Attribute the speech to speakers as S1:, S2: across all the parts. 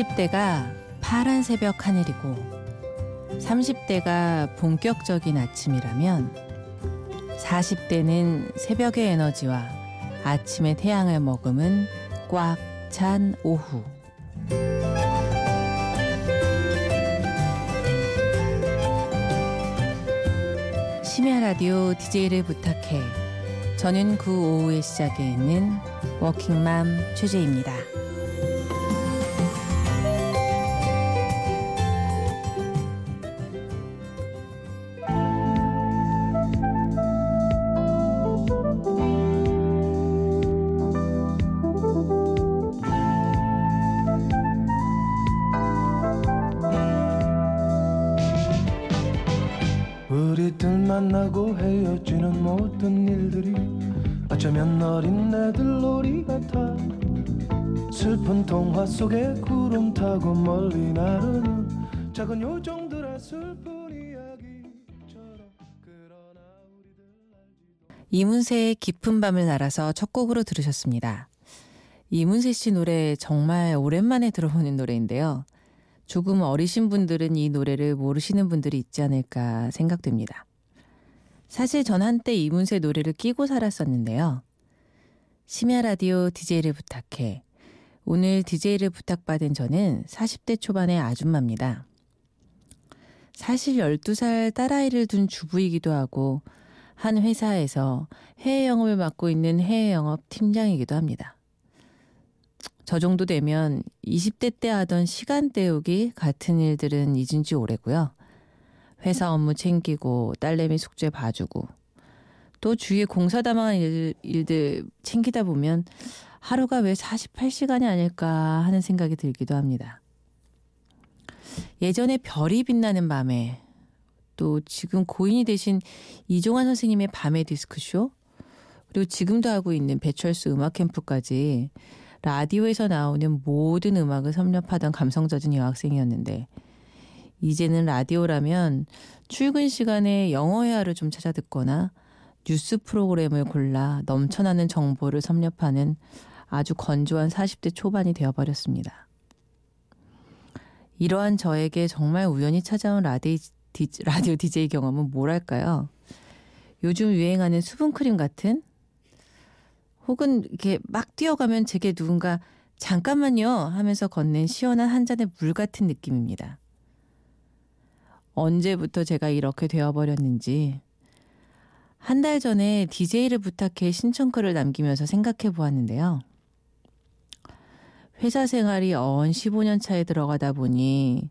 S1: 20대가 파란 새벽 하늘이고 30대가 본격적인 아침이라면 40대는 새벽의 에너지와 아침의 태양을 머금은 꽉 찬 오후. 심야 라디오 DJ를 부탁해. 저는 그 오후의 시작에 있는 워킹맘 최재입니다.
S2: 작은 요정들의 슬픈 이야기처럼 그러나 우리들 알지도
S1: 이문세의 깊은 밤을 날아서 첫 곡으로 들으셨습니다. 이문세 씨 노래 정말 오랜만에 들어보는 노래인데요. 조금 어리신 분들은 이 노래를 모르시는 분들이 있지 않을까 생각됩니다. 사실 전 한때 이문세 노래를 끼고 살았었는데요. 심야 라디오 DJ를 부탁해. 오늘 DJ를 부탁받은 저는 40대 초반의 아줌마입니다. 사실 12살 딸아이를 둔 주부이기도 하고 한 회사에서 해외 영업을 맡고 있는 해외 영업 팀장이기도 합니다. 저 정도 되면 20대 때 하던 시간 때우기 같은 일들은 잊은 지 오래고요. 회사 업무 챙기고 딸내미 숙제 봐주고 또 주위에 공사담한 일, 일들 챙기다 보면 하루가 왜 48시간이 아닐까 하는 생각이 들기도 합니다. 예전에 별이 빛나는 밤에 또 지금 고인이 되신 이종환 선생님의 밤의 디스크쇼 그리고 지금도 하고 있는 배철수 음악 캠프까지 라디오에서 나오는 모든 음악을 섭렵하던 감성 젖은 여학생이었는데 이제는 라디오라면 출근 시간에 영어 회화를 좀 찾아 듣거나 뉴스 프로그램을 골라 넘쳐나는 정보를 섭렵하는 아주 건조한 40대 초반이 되어버렸습니다. 이러한 저에게 정말 우연히 찾아온 라디, 디, 라디오 DJ 경험은 뭐랄까요? 요즘 유행하는 수분크림 같은 혹은 이렇게 막 뛰어가면 제게 누군가 잠깐만요 하면서 건넨 시원한 한 잔의 물 같은 느낌입니다. 언제부터 제가 이렇게 되어버렸는지 한 달 전에 DJ를 부탁해 신청글을 남기면서 생각해 보았는데요. 회사 생활이 어언 15년 차에 들어가다 보니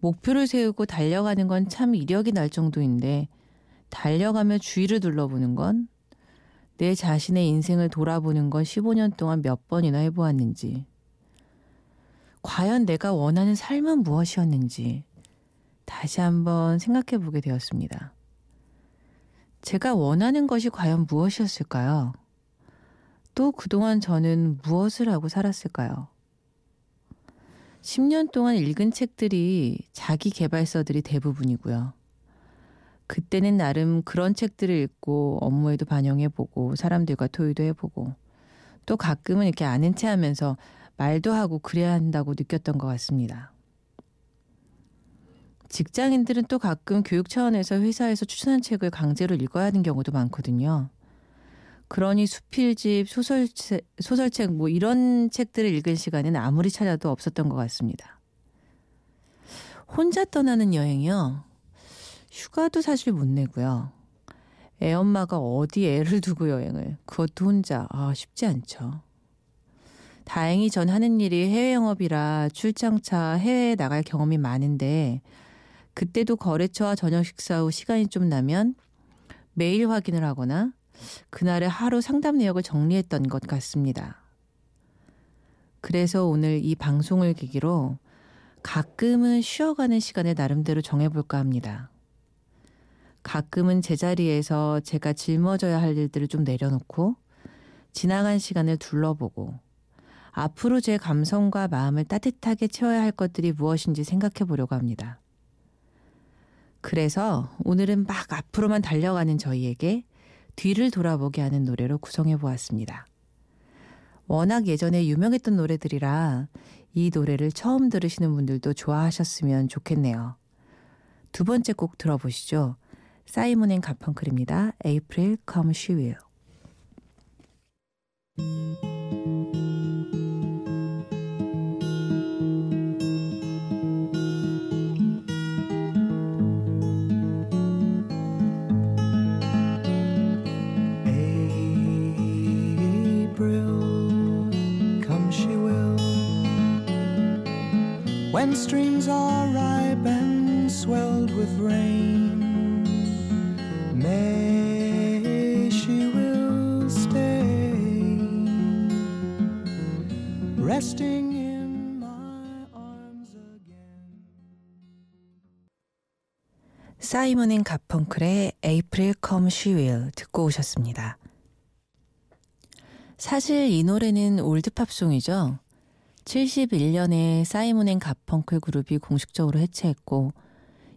S1: 목표를 세우고 달려가는 건 참 이력이 날 정도인데 달려가며 주위를 둘러보는 건 내 자신의 인생을 돌아보는 건 15년 동안 몇 번이나 해보았는지 과연 내가 원하는 삶은 무엇이었는지 다시 한번 생각해 보게 되었습니다. 제가 원하는 것이 과연 무엇이었을까요? 또 그동안 저는 무엇을 하고 살았을까요? 10년 동안 읽은 책들이 자기 개발서들이 대부분이고요. 그때는 나름 그런 책들을 읽고 업무에도 반영해보고 사람들과 토의도 해보고 또 가끔은 이렇게 아는 체 하면서 말도 하고 그래야 한다고 느꼈던 것 같습니다. 직장인들은 또 가끔 교육 차원에서 회사에서 추천한 책을 강제로 읽어야 하는 경우도 많거든요. 그러니 수필집, 소설책, 소설책 뭐 이런 책들을 읽은 시간은 아무리 찾아도 없었던 것 같습니다. 혼자 떠나는 여행이요. 휴가도 사실 못 내고요. 애 엄마가 어디 애를 두고 여행을 그것도 혼자 아 쉽지 않죠. 다행히 전 하는 일이 해외 영업이라 출장차 해외에 나갈 경험이 많은데 그때도 거래처와 저녁 식사 후 시간이 좀 나면 메일 확인을 하거나 그날의 하루 상담 내역을 정리했던 것 같습니다. 그래서 오늘 이 방송을 계기로 가끔은 쉬어가는 시간을 나름대로 정해볼까 합니다. 가끔은 제자리에서 제가 짊어져야 할 일들을 좀 내려놓고 지나간 시간을 둘러보고 앞으로 제 감성과 마음을 따뜻하게 채워야 할 것들이 무엇인지 생각해 보려고 합니다. 그래서 오늘은 막 앞으로만 달려가는 저희에게 뒤를 돌아보게 하는 노래로 구성해 보았습니다. 워낙 예전에 유명했던 노래들이라 이 노래를 처음 들으시는 분들도 좋아하셨으면 좋겠네요. 두 번째 곡 들어보시죠. 사이먼 앤 가펑클입니다. April Come She Will.
S2: When streams are ripe and swelled with rain. May she will stay, resting in my arms again.
S1: 사이먼 앤 가펑클의 April Come She Will 듣고 오셨습니다. 사실 이 노래는 올드팝송이죠. 71년에 사이먼 앤 가펑클 그룹이 공식적으로 해체했고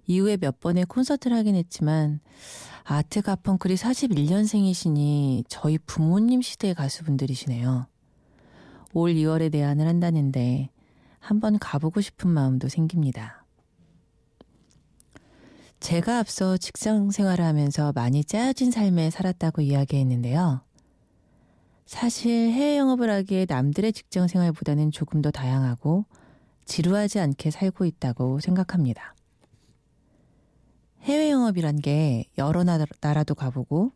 S1: 이후에 몇 번의 콘서트를 하긴 했지만 아트 가펑클이 41년생이시니 저희 부모님 시대의 가수분들이시네요. 올 2월에 내한을 한다는데 한번 가보고 싶은 마음도 생깁니다. 제가 앞서 직장 생활을 하면서 많이 짜여진 삶에 살았다고 이야기했는데요. 사실 해외 영업을 하기에 남들의 직장 생활보다는 조금 더 다양하고 지루하지 않게 살고 있다고 생각합니다. 해외 영업이란 게 여러 나라도 가보고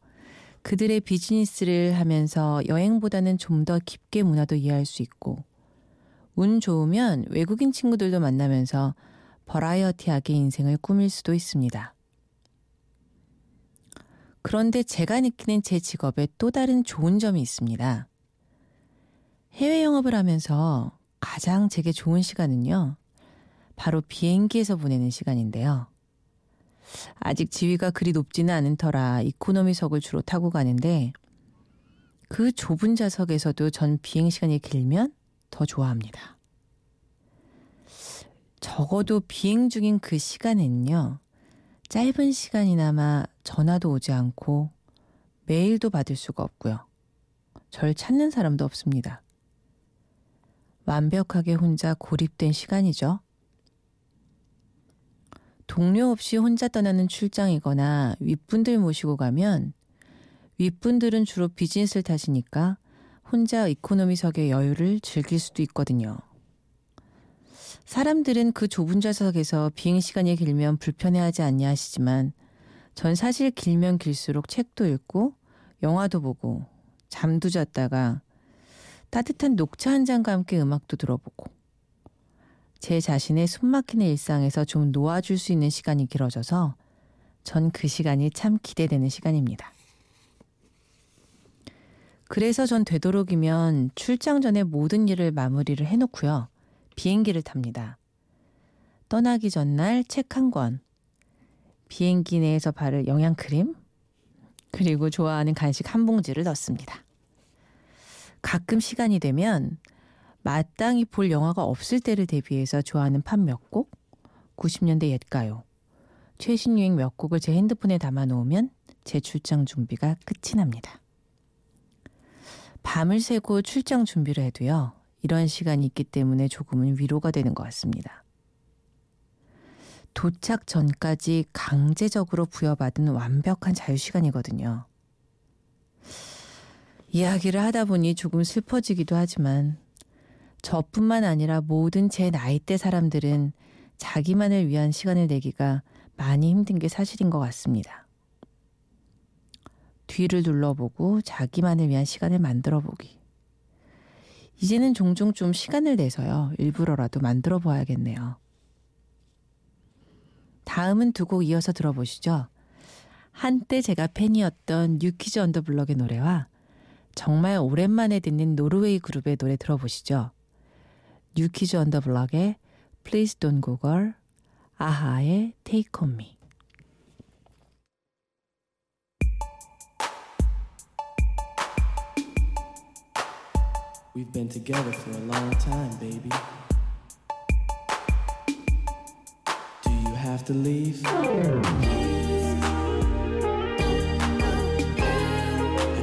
S1: 그들의 비즈니스를 하면서 여행보다는 좀 더 깊게 문화도 이해할 수 있고 운 좋으면 외국인 친구들도 만나면서 버라이어티하게 인생을 꾸밀 수도 있습니다. 그런데 제가 느끼는 제 직업에 또 다른 좋은 점이 있습니다. 해외 영업을 하면서 가장 제게 좋은 시간은요. 바로 비행기에서 보내는 시간인데요. 아직 지위가 그리 높지는 않은 터라 이코노미석을 주로 타고 가는데 그 좁은 좌석에서도 전 비행 시간이 길면 더 좋아합니다. 적어도 비행 중인 그 시간에는요. 짧은 시간이나마 전화도 오지 않고 메일도 받을 수가 없고요. 절 찾는 사람도 없습니다. 완벽하게 혼자 고립된 시간이죠. 동료 없이 혼자 떠나는 출장이거나 윗분들 모시고 가면 윗분들은 주로 비즈니스를 타시니까 혼자 이코노미석의 여유를 즐길 수도 있거든요. 사람들은 그 좁은 좌석에서 비행 시간이 길면 불편해하지 않냐 하시지만 전 사실 길면 길수록 책도 읽고 영화도 보고 잠도 잤다가 따뜻한 녹차 한 잔과 함께 음악도 들어보고 제 자신의 숨막히는 일상에서 좀 놓아줄 수 있는 시간이 길어져서 전 그 시간이 참 기대되는 시간입니다. 그래서 전 되도록이면 출장 전에 모든 일을 마무리를 해놓고요. 비행기를 탑니다. 떠나기 전날 책 한 권, 비행기 내에서 바를 영양 크림, 그리고 좋아하는 간식 한 봉지를 넣습니다. 가끔 시간이 되면 마땅히 볼 영화가 없을 때를 대비해서 좋아하는 팝 몇 곡, 90년대 옛 가요, 최신 유행 몇 곡을 제 핸드폰에 담아 놓으면 제 출장 준비가 끝이 납니다. 밤을 새고 출장 준비를 해도요. 이런 시간이 있기 때문에 조금은 위로가 되는 것 같습니다. 도착 전까지 강제적으로 부여받은 완벽한 자유시간이거든요. 이야기를 하다 보니 조금 슬퍼지기도 하지만 저뿐만 아니라 모든 제 나이대 사람들은 자기만을 위한 시간을 내기가 많이 힘든 게 사실인 것 같습니다. 뒤를 둘러보고 자기만을 위한 시간을 만들어 보기. 이제는 종종 좀 시간을 내서요. 일부러라도 만들어 보아야겠네요. 다음은 두 곡 이어서 들어보시죠. 한때 제가 팬이었던 뉴키즈 온 더 블록의 노래와 정말 오랜만에 듣는 노르웨이 그룹의 노래 들어보시죠. 뉴키즈 온 더 블록의 Please Don't Go Girl, 아하의 Take On Me.
S2: We've been together for a long time, baby. Do you have to leave? I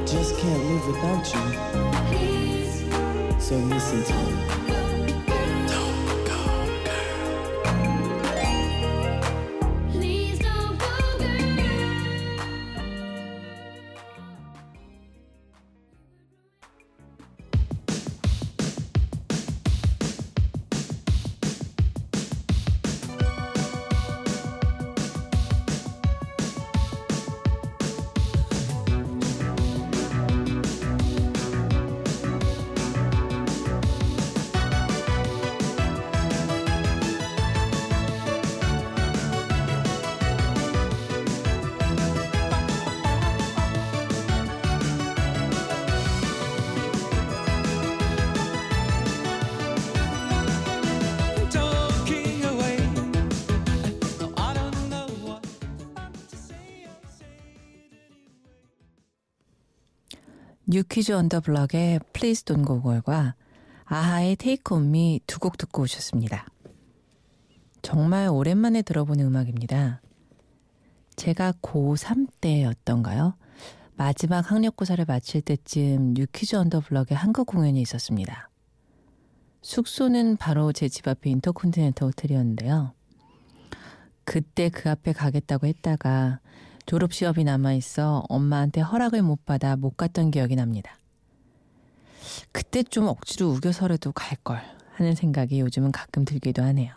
S2: just can't live without you. So listen to me.
S1: 뉴키즈 온 더 블록의 Don't Go Girl과 아하의 On Me 두곡 듣고 오셨습니다. 정말 오랜만에 들어보는 음악입니다. 제가 고3 때였던가요? 마지막 학력고사를 마칠 때쯤 뉴키즈 온 더 블록의 한국 공연이 있었습니다. 숙소는 바로 제 집 앞에 인터컨티넨탈 호텔이었는데요. 그때 그 앞에 가겠다고 했다가 졸업 시험이 남아 있어 엄마한테 허락을 못 받아 못 갔던 기억이 납니다. 그때 좀 억지로 우겨서라도 갈걸 하는 생각이 요즘은 가끔 들기도 하네요.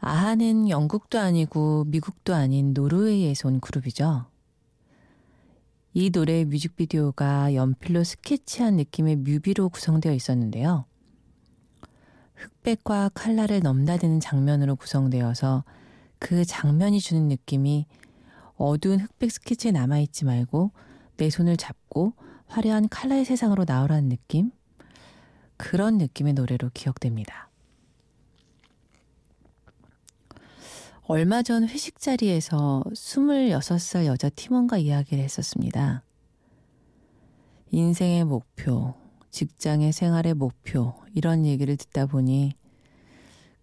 S1: 아하는 영국도 아니고 미국도 아닌 노르웨이에서 온 그룹이죠. 이 노래의 뮤직비디오가 연필로 스케치한 느낌의 뮤비로 구성되어 있었는데요. 흑백과 칼라를 넘나드는 장면으로 구성되어서 그 장면이 주는 느낌이 어두운 흑백 스케치에 남아있지 말고 내 손을 잡고 화려한 칼라의 세상으로 나오라는 느낌? 그런 느낌의 노래로 기억됩니다. 얼마 전 회식 자리에서 26살 여자 팀원과 이야기를 했었습니다. 인생의 목표, 직장의 생활의 목표, 이런 얘기를 듣다 보니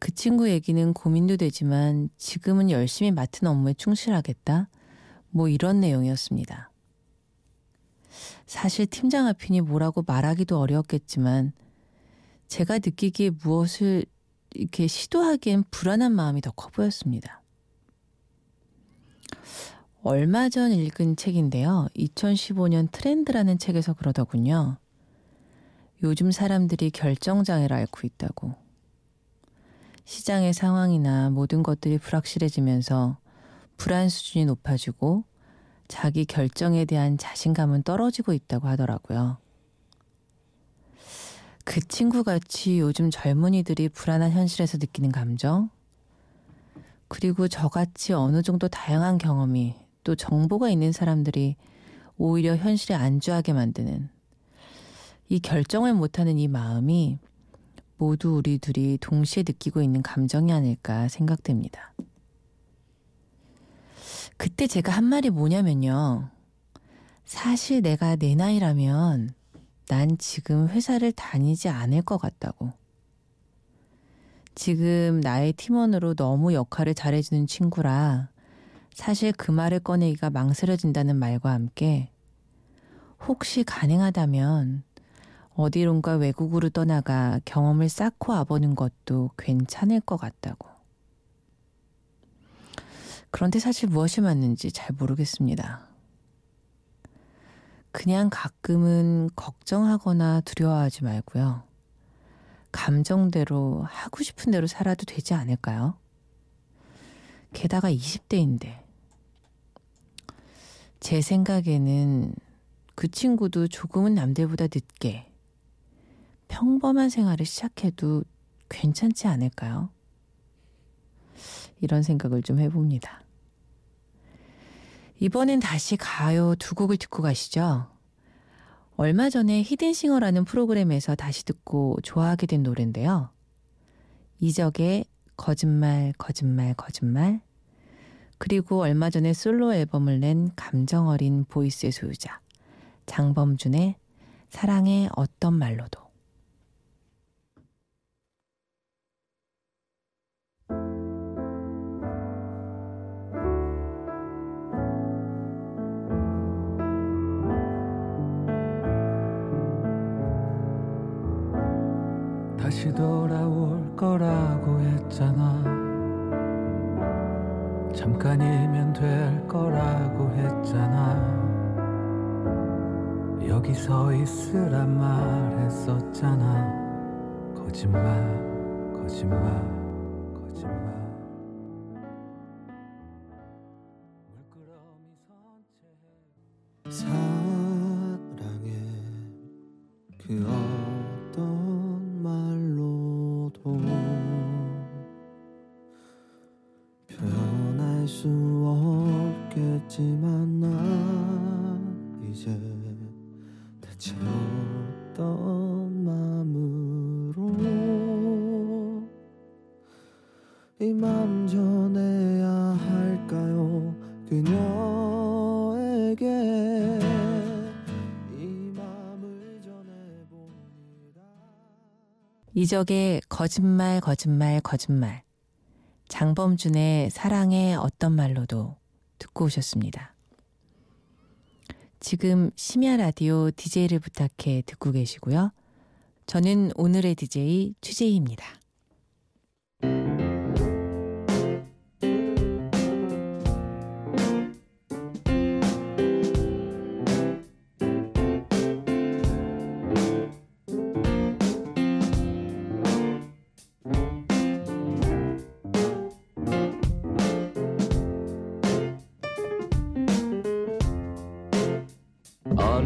S1: 그 친구 얘기는 고민도 되지만 지금은 열심히 맡은 업무에 충실하겠다? 뭐 이런 내용이었습니다. 사실 팀장 앞이니 뭐라고 말하기도 어려웠겠지만 제가 느끼기에 무엇을 이렇게 시도하기엔 불안한 마음이 더 커 보였습니다. 얼마 전 읽은 책인데요. 2015년 트렌드라는 책에서 그러더군요. 요즘 사람들이 결정장애를 앓고 있다고. 시장의 상황이나 모든 것들이 불확실해지면서 불안 수준이 높아지고 자기 결정에 대한 자신감은 떨어지고 있다고 하더라고요. 그 친구 같이 요즘 젊은이들이 불안한 현실에서 느끼는 감정, 그리고 저같이 어느 정도 다양한 경험이 또 정보가 있는 사람들이 오히려 현실에 안주하게 만드는 이 결정을 못하는 이 마음이 모두 우리 둘이 동시에 느끼고 있는 감정이 아닐까 생각됩니다. 그때 제가 한 말이 뭐냐면요. 사실 내가 내 나이라면 난 지금 회사를 다니지 않을 것 같다고. 지금 나의 팀원으로 너무 역할을 잘해주는 친구라 사실 그 말을 꺼내기가 망설여진다는 말과 함께 혹시 가능하다면 어디론가 외국으로 떠나가 경험을 쌓고 와보는 것도 괜찮을 것 같다고. 그런데 사실 무엇이 맞는지 잘 모르겠습니다. 그냥 가끔은 걱정하거나 두려워하지 말고요. 감정대로 하고 싶은 대로 살아도 되지 않을까요? 게다가 20대인데. 제 생각에는 그 친구도 조금은 남들보다 늦게 평범한 생활을 시작해도 괜찮지 않을까요? 이런 생각을 좀 해봅니다. 이번엔 다시 가요 두 곡을 듣고 가시죠. 얼마 전에 히든싱어라는 프로그램에서 다시 듣고 좋아하게 된 노래인데요. 이적의 거짓말, 거짓말, 거짓말. 그리고 얼마 전에 솔로 앨범을 낸 감정 어린 보이스의 소유자. 장범준의 사랑의 어떤 말로도.
S2: 다시 돌아올 거라고 했잖아. 잠깐이면 될 거라고 했잖아. 여기 서 있으란 말 했었잖아. 거짓말 거짓말 거짓말. 선체. 사랑해 그 어떤
S1: 이적의 거짓말, 거짓말, 거짓말. 장범준의 사랑의 어떤 말로도 듣고 오셨습니다. 지금 심야 라디오 DJ를 부탁해 듣고 계시고요. 저는 오늘의 DJ 취재희입니다.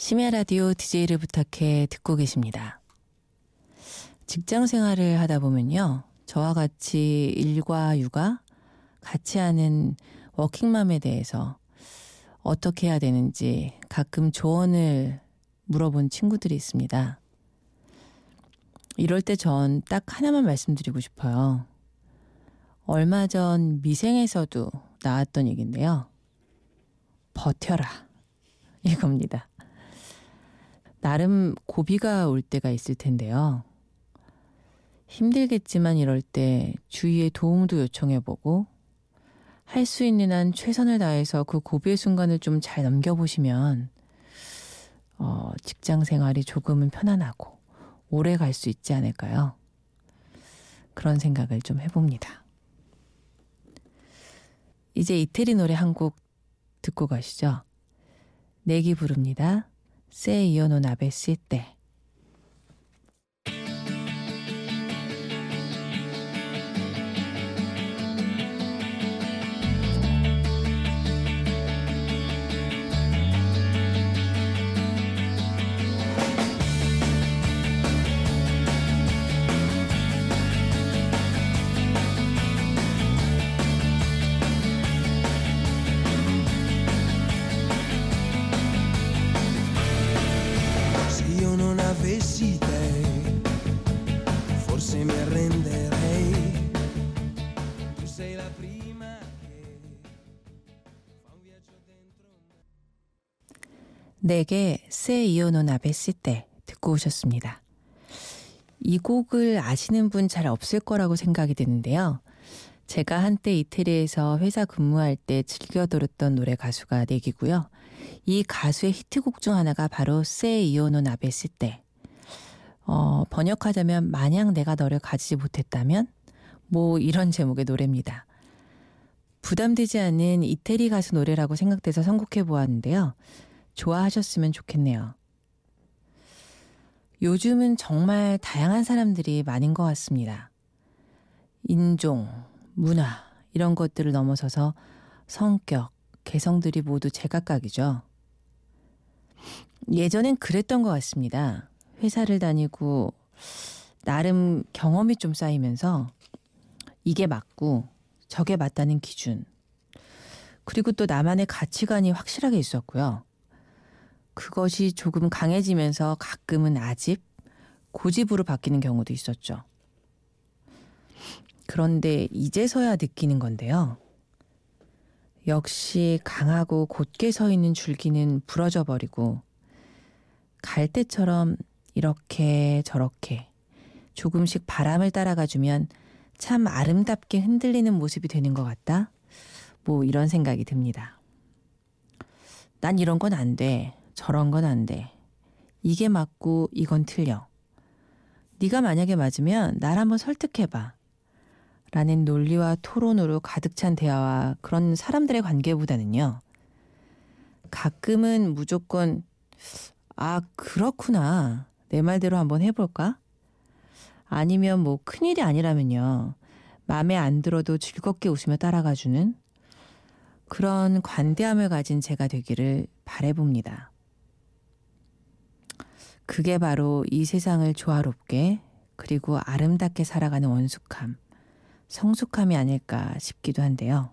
S1: 심야 라디오 DJ를 부탁해 듣고 계십니다. 직장 생활을 하다 보면요. 저와 같이 일과 육아, 같이 하는 워킹맘에 대해서 어떻게 해야 되는지 가끔 조언을 물어본 친구들이 있습니다. 이럴 때 전 딱 하나만 말씀드리고 싶어요. 얼마 전 미생에서도 나왔던 얘기인데요. 버텨라. 이겁니다. 나름 고비가 올 때가 있을 텐데요. 힘들겠지만 이럴 때 주위의 도움도 요청해보고 할 수 있는 한 최선을 다해서 그 고비의 순간을 좀 잘 넘겨보시면 어, 직장 생활이 조금은 편안하고 오래 갈 수 있지 않을까요? 그런 생각을 좀 해봅니다. 이제 이태리 노래 한 곡 듣고 가시죠. 내기 부릅니다. Avessi te.
S2: Se
S1: 내게 non avessi te 듣고 오셨습니다. 이 곡을 아시는 분 잘 없을 거라고 생각이 드는데요. 제가 한때 이태리에서 회사 근무할 때 즐겨 들었던 노래 가수가 내기고요. 이 가수의 히트곡 중 하나가 바로 non avessi te. 어, 번역하자면 만약 내가 너를 가지지 못했다면 뭐 이런 제목의 노래입니다. 부담되지 않은 이태리 가수 노래라고 생각돼서 선곡해 보았는데요. 좋아하셨으면 좋겠네요. 요즘은 정말 다양한 사람들이 많은 것 같습니다. 인종, 문화, 이런 것들을 넘어서서 성격, 개성들이 모두 제각각이죠. 예전엔 그랬던 것 같습니다. 회사를 다니고 나름 경험이 좀 쌓이면서 이게 맞고 저게 맞다는 기준. 그리고 또 나만의 가치관이 확실하게 있었고요. 그것이 조금 강해지면서 가끔은 아집, 고집으로 바뀌는 경우도 있었죠. 그런데 이제서야 느끼는 건데요. 역시 강하고 곧게 서 있는 줄기는 부러져 버리고 갈대처럼 이렇게 저렇게 조금씩 바람을 따라가 주면 참 아름답게 흔들리는 모습이 되는 것 같다. 뭐 이런 생각이 듭니다. 난 이런 건 안 돼. 저런 건 안 돼. 이게 맞고 이건 틀려. 네가 만약에 맞으면 날 한번 설득해봐. 라는 논리와 토론으로 가득 찬 대화와 그런 사람들의 관계보다는요. 가끔은 무조건 아 그렇구나 내 말대로 한번 해볼까? 아니면 뭐 큰일이 아니라면요. 마음에 안 들어도 즐겁게 웃으며 따라가주는 그런 관대함을 가진 제가 되기를 바래봅니다. 그게 바로 이 세상을 조화롭게 그리고 아름답게 살아가는 원숙함, 성숙함이 아닐까 싶기도 한데요.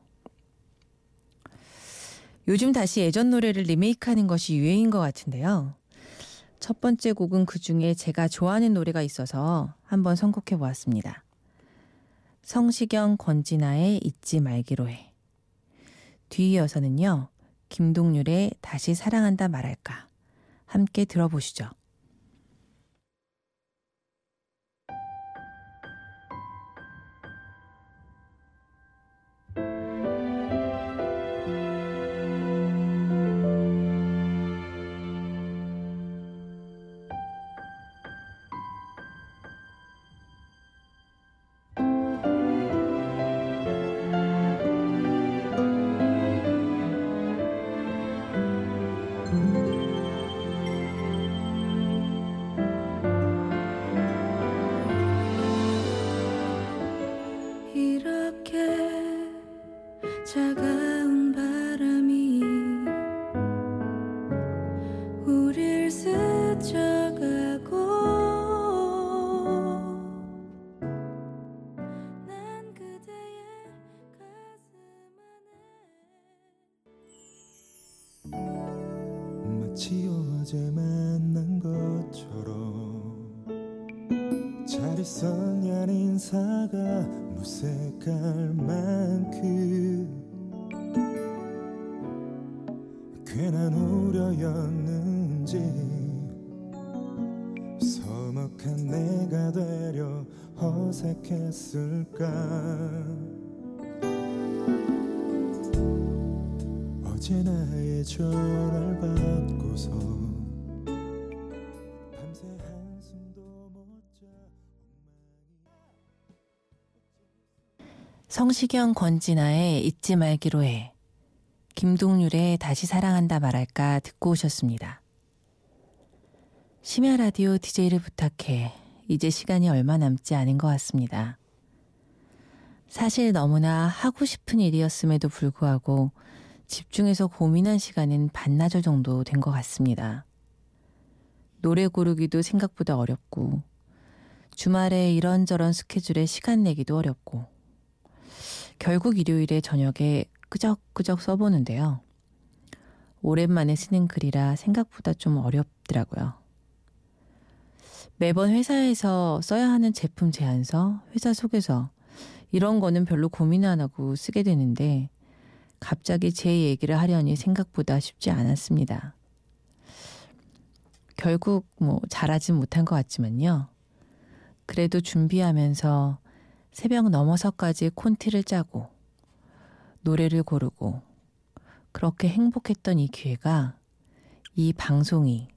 S1: 요즘 다시 예전 노래를 리메이크하는 것이 유행인 것 같은데요. 첫 번째 곡은 그 중에 제가 좋아하는 노래가 있어서 한번 선곡해 보았습니다. 성시경 권진아의 잊지 말기로 해. 뒤이어서는요, 김동률의 다시 사랑한다 말할까. 함께 들어보시죠. 성시경 권진아의 잊지 말기로 해. 김동률의 다시 사랑한다 말할까 듣고 오셨습니다. 심야 라디오 DJ를 부탁해. 이제 시간이 얼마 남지 않은 것 같습니다. 사실 너무나 하고 싶은 일이었음에도 불구하고 집중해서 고민한 시간은 반나절 정도 된 것 같습니다. 노래 고르기도 생각보다 어렵고, 주말에 이런저런 스케줄에 시간 내기도 어렵고, 결국 일요일에 저녁에 끄적끄적 써보는데요. 오랜만에 쓰는 글이라 생각보다 좀 어렵더라고요. 매번 회사에서 써야 하는 제품 제안서, 회사 속에서 이런 거는 별로 고민 안 하고 쓰게 되는데 갑자기 제 얘기를 하려니 생각보다 쉽지 않았습니다. 결국 뭐 잘하진 못한 것 같지만요. 그래도 준비하면서 새벽 넘어서까지 콘티를 짜고 노래를 고르고 그렇게 행복했던 이 기회가 이 방송이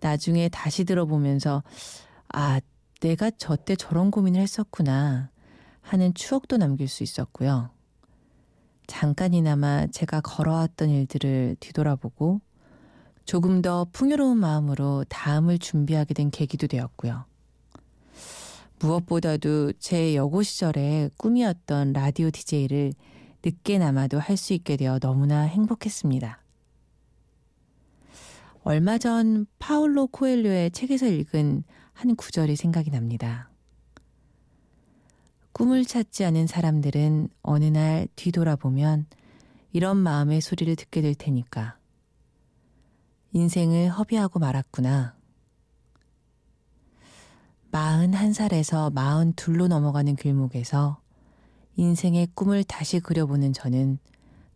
S1: 나중에 다시 들어보면서 아, 내가 저때 저런 고민을 했었구나 하는 추억도 남길 수 있었고요. 잠깐이나마 제가 걸어왔던 일들을 뒤돌아보고 조금 더 풍요로운 마음으로 다음을 준비하게 된 계기도 되었고요. 무엇보다도 제 여고 시절의 꿈이었던 라디오 DJ를 늦게나마도 할 수 있게 되어 너무나 행복했습니다. 얼마 전 파울로 코엘료의 책에서 읽은 한 구절이 생각이 납니다. 꿈을 찾지 않은 사람들은 어느 날 뒤돌아보면 이런 마음의 소리를 듣게 될 테니까. 인생을 허비하고 말았구나. 마흔 한 살에서 마흔 둘로 넘어가는 길목에서 인생의 꿈을 다시 그려보는 저는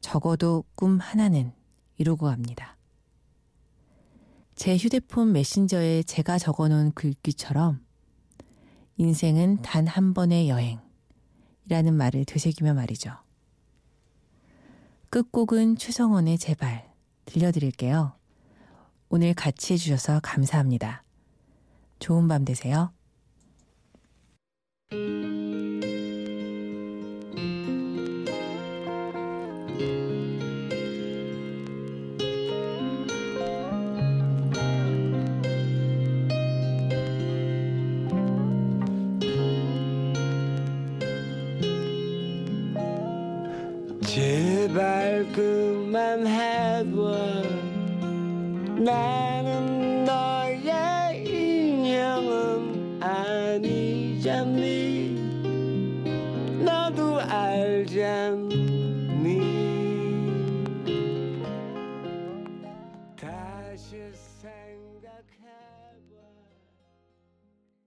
S1: 적어도 꿈 하나는 이루고 갑니다. 제 휴대폰 메신저에 제가 적어놓은 글귀처럼 인생은 단 한 번의 여행이라는 말을 되새기며 말이죠. 끝곡은 최성원의 제발 들려드릴게요. 오늘 같이 해주셔서 감사합니다. 좋은 밤 되세요.
S3: 제발